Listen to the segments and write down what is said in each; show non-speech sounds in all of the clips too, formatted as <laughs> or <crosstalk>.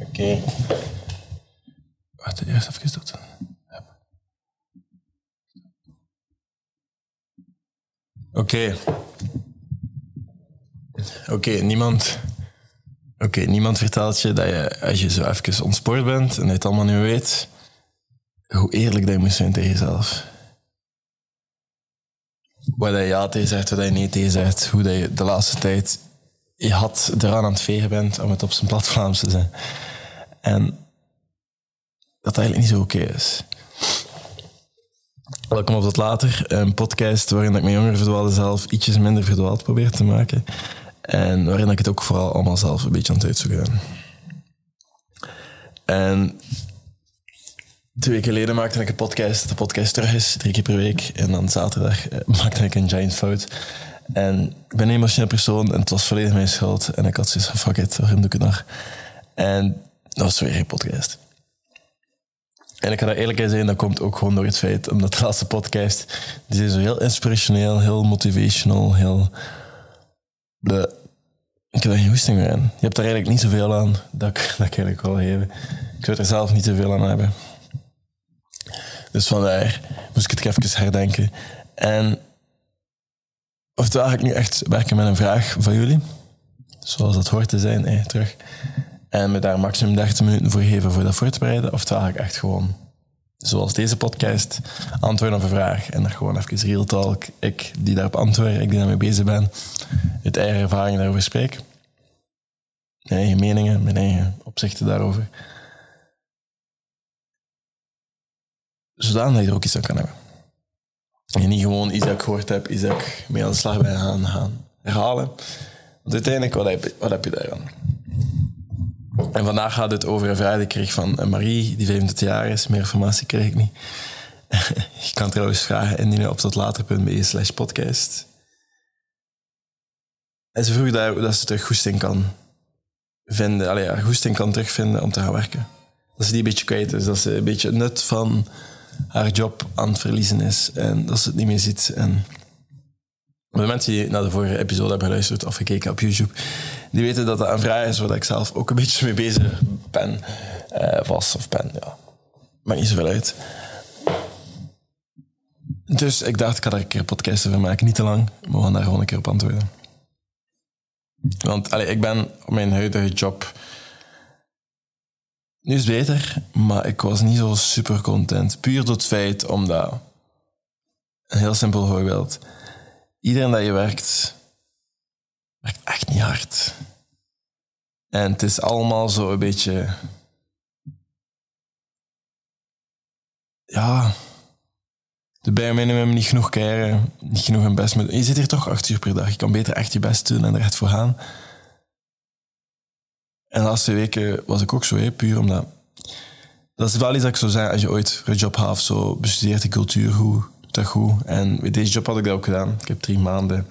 Oké. Wacht, eerst even dat. Oké. Oké, niemand... Oké, niemand vertelt je dat je, als je zo even ontspoord bent en je het allemaal nu weet, hoe eerlijk dat je moet zijn tegen jezelf. Wat je ja tegen zegt, wat je nee tegen zegt, hoe dat je de laatste tijd je had eraan aan het vegen bent om het op zijn plat Vlaams te zijn. En dat dat eigenlijk niet zo oké is. Welkom op tot later, een podcast waarin ik mijn jongere verdwaalde zelf ietsjes minder verdwaald probeer te maken. En waarin ik het ook vooral allemaal zelf een beetje aan het uitzoeken En twee weken geleden maakte ik een podcast. De podcast terug is, drie keer per week. En dan zaterdag eh, maakte ik een giant fout. En ik ben een emotioneel persoon en het was volledig mijn schuld. En ik had zoiets van, fuck it, waarom doe ik het nog? En dat was weer geen podcast. En ik ga dat eerlijk zijn, dat komt ook gewoon door het feit, omdat de laatste podcast, die is zo heel inspirationeel, heel motivational, heel... Ik heb daar geen hoesting meer in. Je hebt daar eigenlijk niet zoveel aan dat ik, dat ik eigenlijk wil geven. Ik zou er zelf niet zoveel aan hebben. Dus vandaar moest ik het even herdenken. En oftewel ga ik nu echt werken met een vraag van jullie. Zoals dat hoort te zijn, hey, terug. En me daar maximum 30 minuten voor geven voor dat voor te bereiden. Oftewel ga ik echt gewoon, zoals deze podcast, antwoorden op een vraag. En dan gewoon even real talk. Ik die daarop antwoord, ik die daarmee bezig ben. Het eigen ervaringen daarover spreek. Mijn eigen meningen, mijn eigen opzichten daarover. Zodat je er ook iets aan kan hebben. En niet gewoon iets dat ik gehoord heb, iets dat ik mee aan de slag ben gaan, gaan herhalen. Want uiteindelijk, wat heb, wat heb je? En vandaag gaat het over een vraag die ik kreeg van Marie, die 25 jaar is. Meer informatie kreeg ik niet. <laughs> je kan trouwens vragen indienen op totlater.be slash podcast. En ze vroeg daar dat ze terug goesting kan vinden. Allee, ja, goesting kan terugvinden om te gaan werken. Dat ze die een beetje kwijt is. Dat ze een beetje het nut van haar job aan het verliezen is. En dat ze het niet meer ziet. En de mensen die naar de vorige episode hebben geluisterd of gekeken op YouTube, die weten dat dat een vraag is waar ik zelf ook een beetje mee bezig ben. Uh, was of ben, ja. Maakt niet zoveel uit. Dus ik dacht, ik ga er een keer een podcast over maken. Niet te lang, maar we gaan daar gewoon een keer op antwoorden. Want allee, ik ben op mijn huidige job nu is het beter, maar ik was niet zo super content. Puur door het feit omdat, een heel simpel voorbeeld, iedereen dat je werkt, werkt echt niet hard. En het is allemaal zo een beetje. Ja. De bare minimum, niet genoeg keren, niet genoeg een best met. Je zit hier toch acht uur per dag. Je kan beter echt je best doen en er echt voor gaan. En de laatste weken was ik ook zo, hè, puur omdat... Dat is wel iets dat ik zou zeggen, als je ooit een job haalt, zo bestudeert die cultuur goed, dat goed. En met deze job had ik dat ook gedaan. Ik heb drie maanden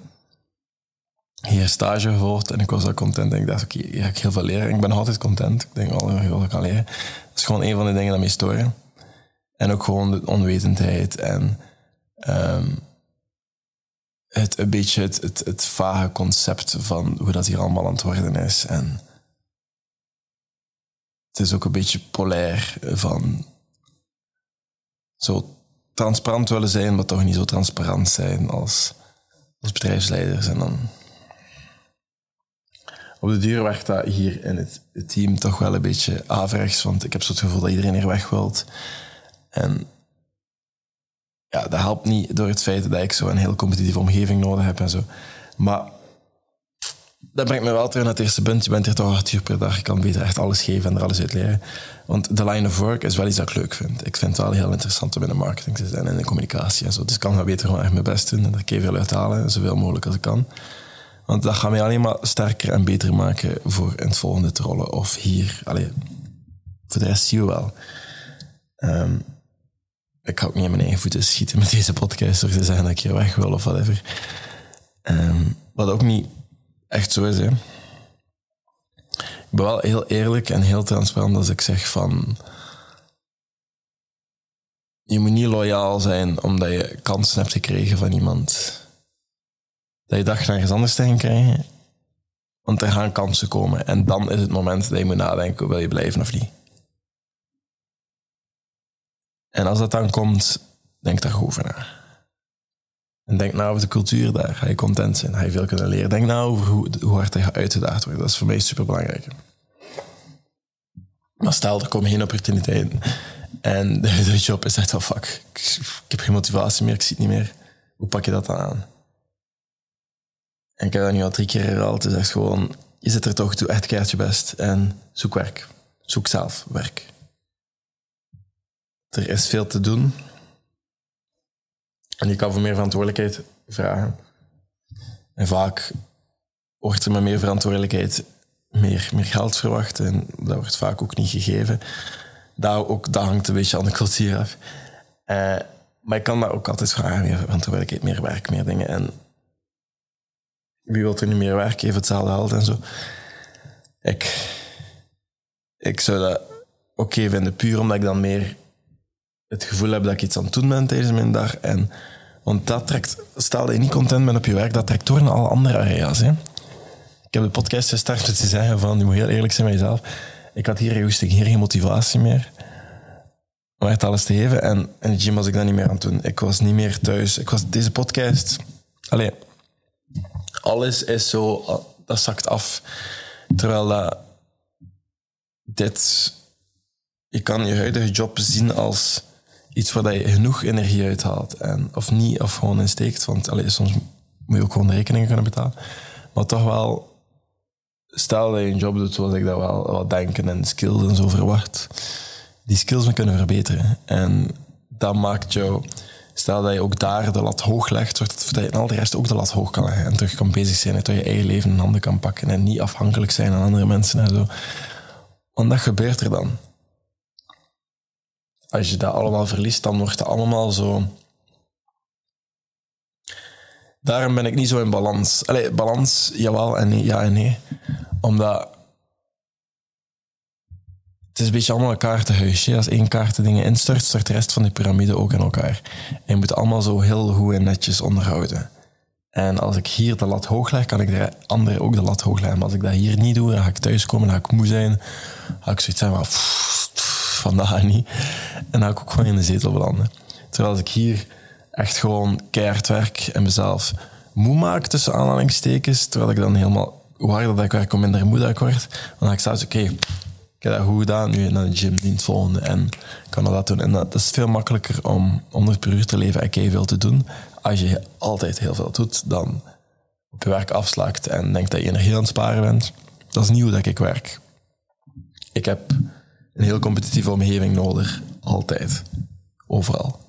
hier stage gevolgd en ik was wel content. En ik dacht, oké, hier ga ik heel veel leren. ik ben nog altijd content. Ik denk al heel veel kan leren. Dat is gewoon een van de dingen dat mij storen. En ook gewoon de onwetendheid en ehm, het, een beetje het, het, het vage concept van hoe dat hier allemaal aan het worden is. En het is ook een beetje polair van zo transparant willen zijn, maar toch niet zo transparant zijn als, als bedrijfsleiders. En dan op de duur werkt dat hier in het, team toch wel een beetje averechts, want ik heb zo het gevoel dat iedereen hier weg wilt. En ja, dat helpt niet door het feit dat ik zo een heel competitieve omgeving nodig heb en zo. Maar dat brengt me wel terug naar het eerste punt. Je bent hier toch acht uur per dag. Je kan beter echt alles geven en er alles uit leren. Want de line of work is wel iets dat ik leuk vind. Ik vind het wel heel interessant om in de marketing te zijn en in de communicatie en zo. Dus ik kan wel beter gewoon echt mijn best doen en er veel uithalen, zoveel mogelijk als ik kan. Want dat gaat mij alleen maar sterker en beter maken voor in het volgende te rollen of hier. Allee, voor de rest zie je wel. Um, ik ga ook niet in mijn eigen voeten schieten met deze podcast door te zeggen dat ik hier weg wil of whatever. Um, wat ook niet echt zo is. Hè. Ik ben wel heel eerlijk en heel transparant als ik zeg van... Je moet niet loyaal zijn omdat je kansen hebt gekregen van iemand. Dat je dacht ergens anders te gaan krijgen. Want er gaan kansen komen. En dan is het moment dat je moet nadenken, wil je blijven of niet? En als dat dan komt, denk daar goed over na. En denk na over de cultuur daar. Ga je content zijn, ga je veel kunnen leren. Denk na over hoe, hoe hard je gaat uitgedaagd worden. Dat is voor mij super belangrijk. Maar stel, er komen geen opportuniteiten. En <laughs> de job is echt wel fuck. Ik, heb geen motivatie meer, ik zie het niet meer. Hoe pak je dat dan aan? En ik heb dat nu al drie keer herhaald. Het gewoon, je zit er toch, doe echt keertje best. En zoek werk. Zoek zelf werk. Er is veel te doen. En je kan voor meer verantwoordelijkheid vragen. En vaak wordt er met meer verantwoordelijkheid meer, meer geld verwacht. En dat wordt vaak ook niet gegeven. Daar ook, dat hangt een beetje aan de cultuur af. Uh, maar ik kan daar ook altijd vragen, meer verantwoordelijkheid, meer werk, meer dingen. En wie wil er nu meer werk, even hetzelfde geld en zo. Ik, ik zou dat oké vinden, puur omdat ik dan meer het gevoel heb dat ik iets aan het doen ben tijdens mijn dag. En, want dat trekt, stel dat je niet content bent op je werk, dat trekt door naar alle andere area's. Hè. Ik heb de podcast gestart met te zeggen van, je moet heel eerlijk zijn met jezelf. Ik had hier geen hier geen motivatie meer om echt alles te geven. En in de gym was ik dat niet meer aan het doen. Ik was niet meer thuis. Ik was deze podcast... Allee, alles is zo... Dat zakt af. Terwijl dat... Dit... Je kan je huidige job zien als iets waar je genoeg energie uithaalt. En, of niet, of gewoon insteekt. Want allee, soms moet je ook gewoon de rekeningen kunnen betalen. Maar toch wel... Stel dat je een job doet zoals ik dat wel wat denken en skills en zo verwacht die skills kunnen verbeteren. En dat maakt jou, stel dat je ook daar de lat hoog legt, zorgt dat je in al de rest ook de lat hoog kan leggen en terug kan bezig zijn, dat je eigen leven in handen kan pakken en niet afhankelijk zijn van andere mensen en zo. Want dat gebeurt er dan. Als je dat allemaal verliest, dan wordt het allemaal zo. Daarom ben ik niet zo in balans. Allee, balans, jawel en nee, ja en nee. Omdat het is een beetje allemaal een kaartenhuisje. Als één kaart de dingen instort, stort de rest van de piramide ook in elkaar. En je moet allemaal zo heel goed en netjes onderhouden. En als ik hier de lat hoog leg, kan ik de andere ook de lat hoog leggen. Maar als ik dat hier niet doe, dan ga ik thuiskomen, dan ga ik moe zijn. Dan ga ik zoiets zeggen, pff, vandaag niet. En dan ik ook gewoon in de zetel belanden. Terwijl als ik hier echt gewoon keihard werk en mezelf moe maak tussen aanhalingstekens, terwijl ik dan helemaal, hoe harder dat ik werk, hoe minder moe dat ik word, dan ga ik zelfs, oké, ik heb dat goed gedaan, nu naar de gym dienst volgende en kan dat doen. En dat, is veel makkelijker om 100 per uur te leven en veel te doen. Als je altijd heel veel doet, dan op je werk afslaakt en denkt dat je energie aan het sparen bent. Dat is niet hoe dat ik werk. Ik heb een heel competitieve omgeving nodig, altijd. Overal.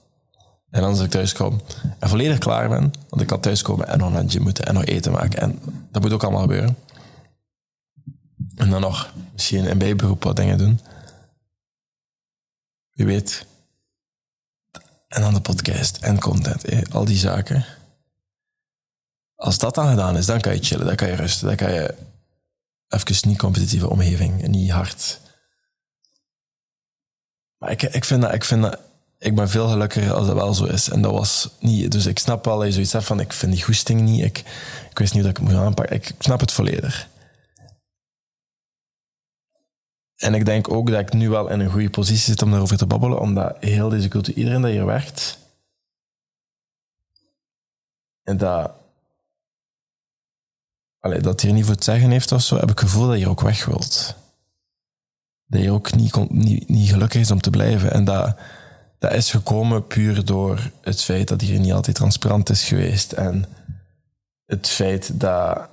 En als ik thuis kom en volledig klaar ben, want ik kan thuiskomen en nog naar gym moeten en nog eten maken. En dat moet ook allemaal gebeuren. En dan nog misschien een bijberoep wat dingen doen. Wie weet. En dan de podcast en content. Al die zaken. Als dat dan gedaan is, dan kan je chillen, dan kan je rusten, dan kan je even niet competitieve omgeving niet hard. Maar ik, ik, vind dat, ik vind dat, ik ben veel gelukkiger als dat wel zo is. En dat was niet, dus ik snap wel dat je zoiets hebt van, ik vind die goesting niet, ik, ik wist niet dat ik het moet aanpakken. Ik snap het volledig. En ik denk ook dat ik nu wel in een goede positie zit om daarover te babbelen, omdat heel deze cultuur, iedereen dat hier werkt, en dat, allee, dat hier niet voor het zeggen heeft of zo, heb ik het gevoel dat je ook weg wilt. Dat je ook niet, niet, niet gelukkig is om te blijven. En dat, dat is gekomen puur door het feit dat hier niet altijd transparant is geweest. En het feit dat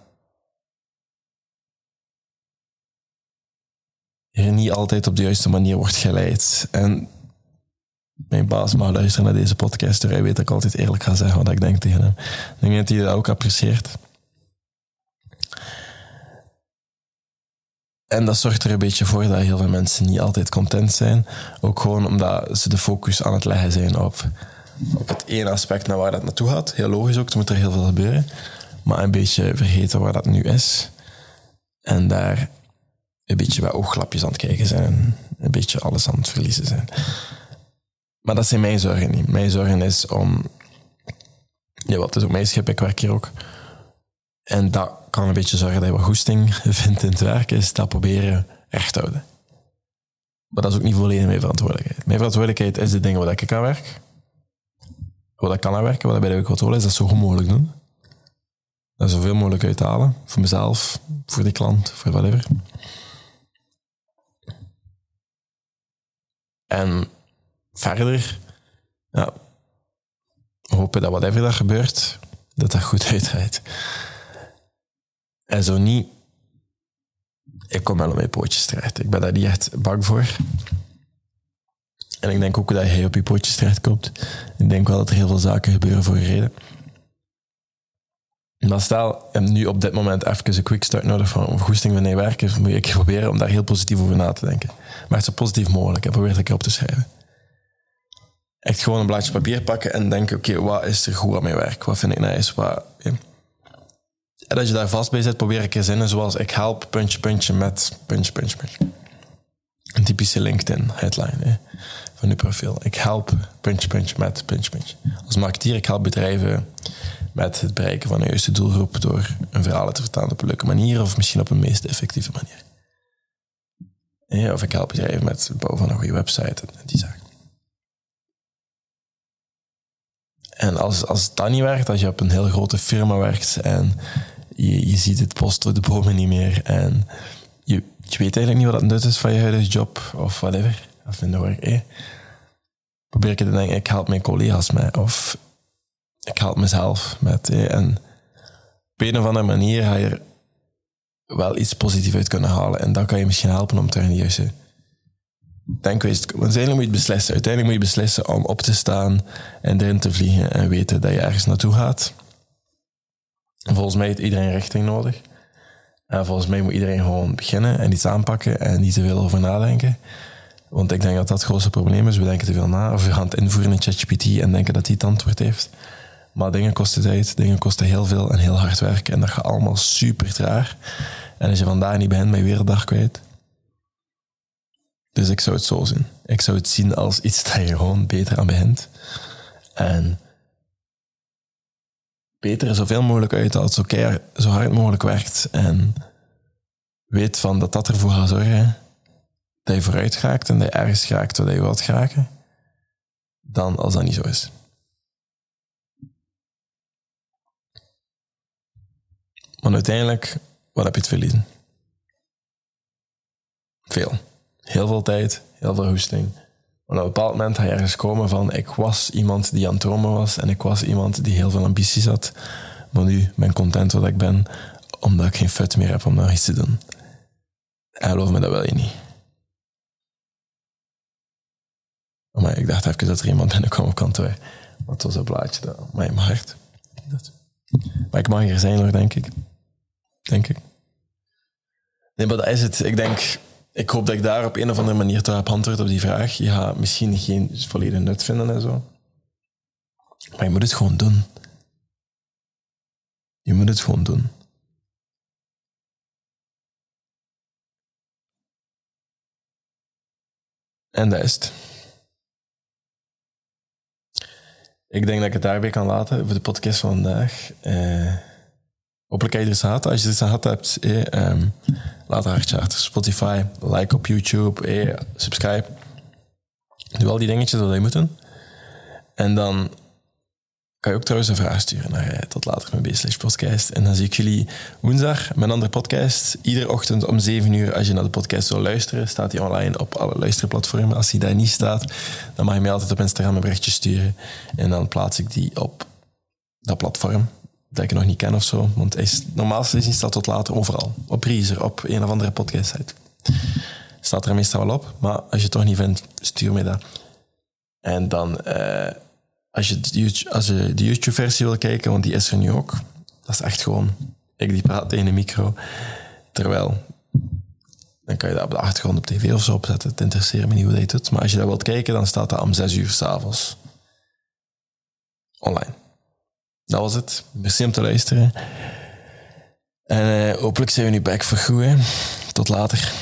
je niet altijd op de juiste manier wordt geleid. En mijn baas mag luisteren naar deze podcast, hij weet dat ik altijd eerlijk ga zeggen wat ik denk tegen hem. Ik denk dat hij dat ook apprecieert. En dat zorgt er een beetje voor dat heel veel mensen niet altijd content zijn. Ook gewoon omdat ze de focus aan het leggen zijn op, op het ene aspect naar waar dat naartoe gaat. Heel logisch ook, er moet er heel veel gebeuren. Maar een beetje vergeten waar dat nu is. En daar een beetje bij oogklapjes aan het kijken zijn. Een beetje alles aan het verliezen zijn. Maar dat zijn mijn zorgen niet. Mijn zorgen is om... Ja, wat is ook mijn schip, ik werk hier ook. En dat kan een beetje zorgen dat je wat goesting <laughs> vindt in het werk, is dat proberen recht houden. Maar dat is ook niet volledig mijn verantwoordelijkheid. Mijn verantwoordelijkheid is de dingen waar ik aan werk. Wat ik kan aan werken, wat bij de controle is, dat zo goed mogelijk doen. Dat zoveel mogelijk uithalen. Voor mezelf, voor de klant, voor whatever. En verder, ja, hopen dat whatever dat gebeurt, dat dat goed uitdraait. En zo niet, ik kom wel op mijn pootjes terecht. Ik ben daar niet echt bang voor. En ik denk ook dat hij op je pootjes terecht komt. Ik denk wel dat er heel veel zaken gebeuren voor een reden. Maar stel, en nu op dit moment even een quick start nodig van of goesting wanneer werken, moet ik proberen om daar heel positief over na te denken. Maar het zo positief mogelijk en probeer het op te schrijven. Echt gewoon een blaadje papier pakken en denken, oké, wat is er goed aan mijn werk? Wat vind ik nice? Wat, En als je daar vast bij zit, probeer ik zinnen zoals ik help puntje, puntje met puntje, puntje, puntje. Een typische LinkedIn headline van je profiel. Ik help puntje, puntje met puntje, puntje. Als marketeer, ik help bedrijven met het bereiken van een juiste doelgroep door een verhaal te vertalen op een leuke manier of misschien op een meest effectieve manier. Of ik help bedrijven met het bouwen van een goede website en die zaken. En als, als dat niet werkt, als je op een heel grote firma werkt en je, je ziet het post door de bomen niet meer en je, je weet eigenlijk niet wat het nut is van je huidige job of whatever, of in de werk, eh, probeer ik te denken, ik help mijn collega's mee of ik help mezelf met. en op een of andere manier ga je er wel iets positiefs uit kunnen halen. En dat kan je misschien helpen om terug in de komen. Uiteindelijk moet je beslissen. Uiteindelijk moet je beslissen om op te staan en erin te vliegen en weten dat je ergens naartoe gaat. Volgens mij heeft iedereen richting nodig. En volgens mij moet iedereen gewoon beginnen en iets aanpakken en niet te veel over nadenken. Want ik denk dat dat het grootste probleem is. We denken te veel na. Of we gaan het invoeren in ChatGPT en denken dat die het antwoord heeft. Maar dingen kosten tijd, dingen kosten heel veel en heel hard werken. En dat gaat allemaal super traag. En als je vandaag niet begint, ben je weer dag kwijt. Dus ik zou het zo zien. Ik zou het zien als iets dat je gewoon beter aan begint. En beter zoveel mogelijk uithaalt, zo, keihard, zo hard mogelijk werkt. En weet van dat dat ervoor gaat zorgen dat je vooruit gaat en dat je ergens gaat waar je wilt geraken, dan als dat niet zo is. Want uiteindelijk, wat heb je te verliezen? Veel. Heel veel tijd, heel veel hoesting. Maar op een bepaald moment ga je ergens komen van ik was iemand die aan het dromen was en ik was iemand die heel veel ambities had. Maar nu ben ik content wat ik ben, omdat ik geen fut meer heb om nog iets te doen. En geloof me, dat wil je niet. Maar ik dacht even dat er iemand binnenkwam op kantoor. Want het was een blaadje dat, mijn hart. Maar ik mag hier zijn nog, denk ik denk ik. Nee, maar dat is het. Ik denk, ik hoop dat ik daar op een of andere manier toch heb antwoord op die vraag. Je gaat misschien geen volledige nut vinden en zo. Maar je moet het gewoon doen. Je moet het gewoon doen. En dat is het. Ik denk dat ik het daarbij kan laten voor de podcast van vandaag. Uh, Hopelijk heb je aan Als je iets aan hebt, eh, um, laat een hartje achter. Spotify, like op YouTube, eh, subscribe. Doe al die dingetjes wat je moet doen. En dan kan je ook trouwens een vraag sturen naar uh, tot later met podcast. En dan zie ik jullie woensdag een andere podcast. Iedere ochtend om 7 uur, als je naar de podcast wil luisteren, staat die online op alle luisterplatformen. Als die daar niet staat, dan mag je mij altijd op Instagram een berichtje sturen. En dan plaats ik die op dat platform dat ik nog niet ken of zo. Want hij is, normaal gezien staat tot later overal. Op Reezer, op een of andere podcast site. Staat er meestal wel op. Maar als je het toch niet vindt, stuur me dat. En dan, uh, als je de, als je de YouTube-versie wil kijken, want die is er nu ook. Dat is echt gewoon, ik die praat in de micro. Terwijl, dan kan je dat op de achtergrond op tv of zo opzetten. Het interesseert me niet hoe dat doet. Maar als je dat wilt kijken, dan staat dat om zes uur s'avonds. Online dat was het. Merci te luisteren. En uh, hopelijk zijn we nu back voor goed. Tot later.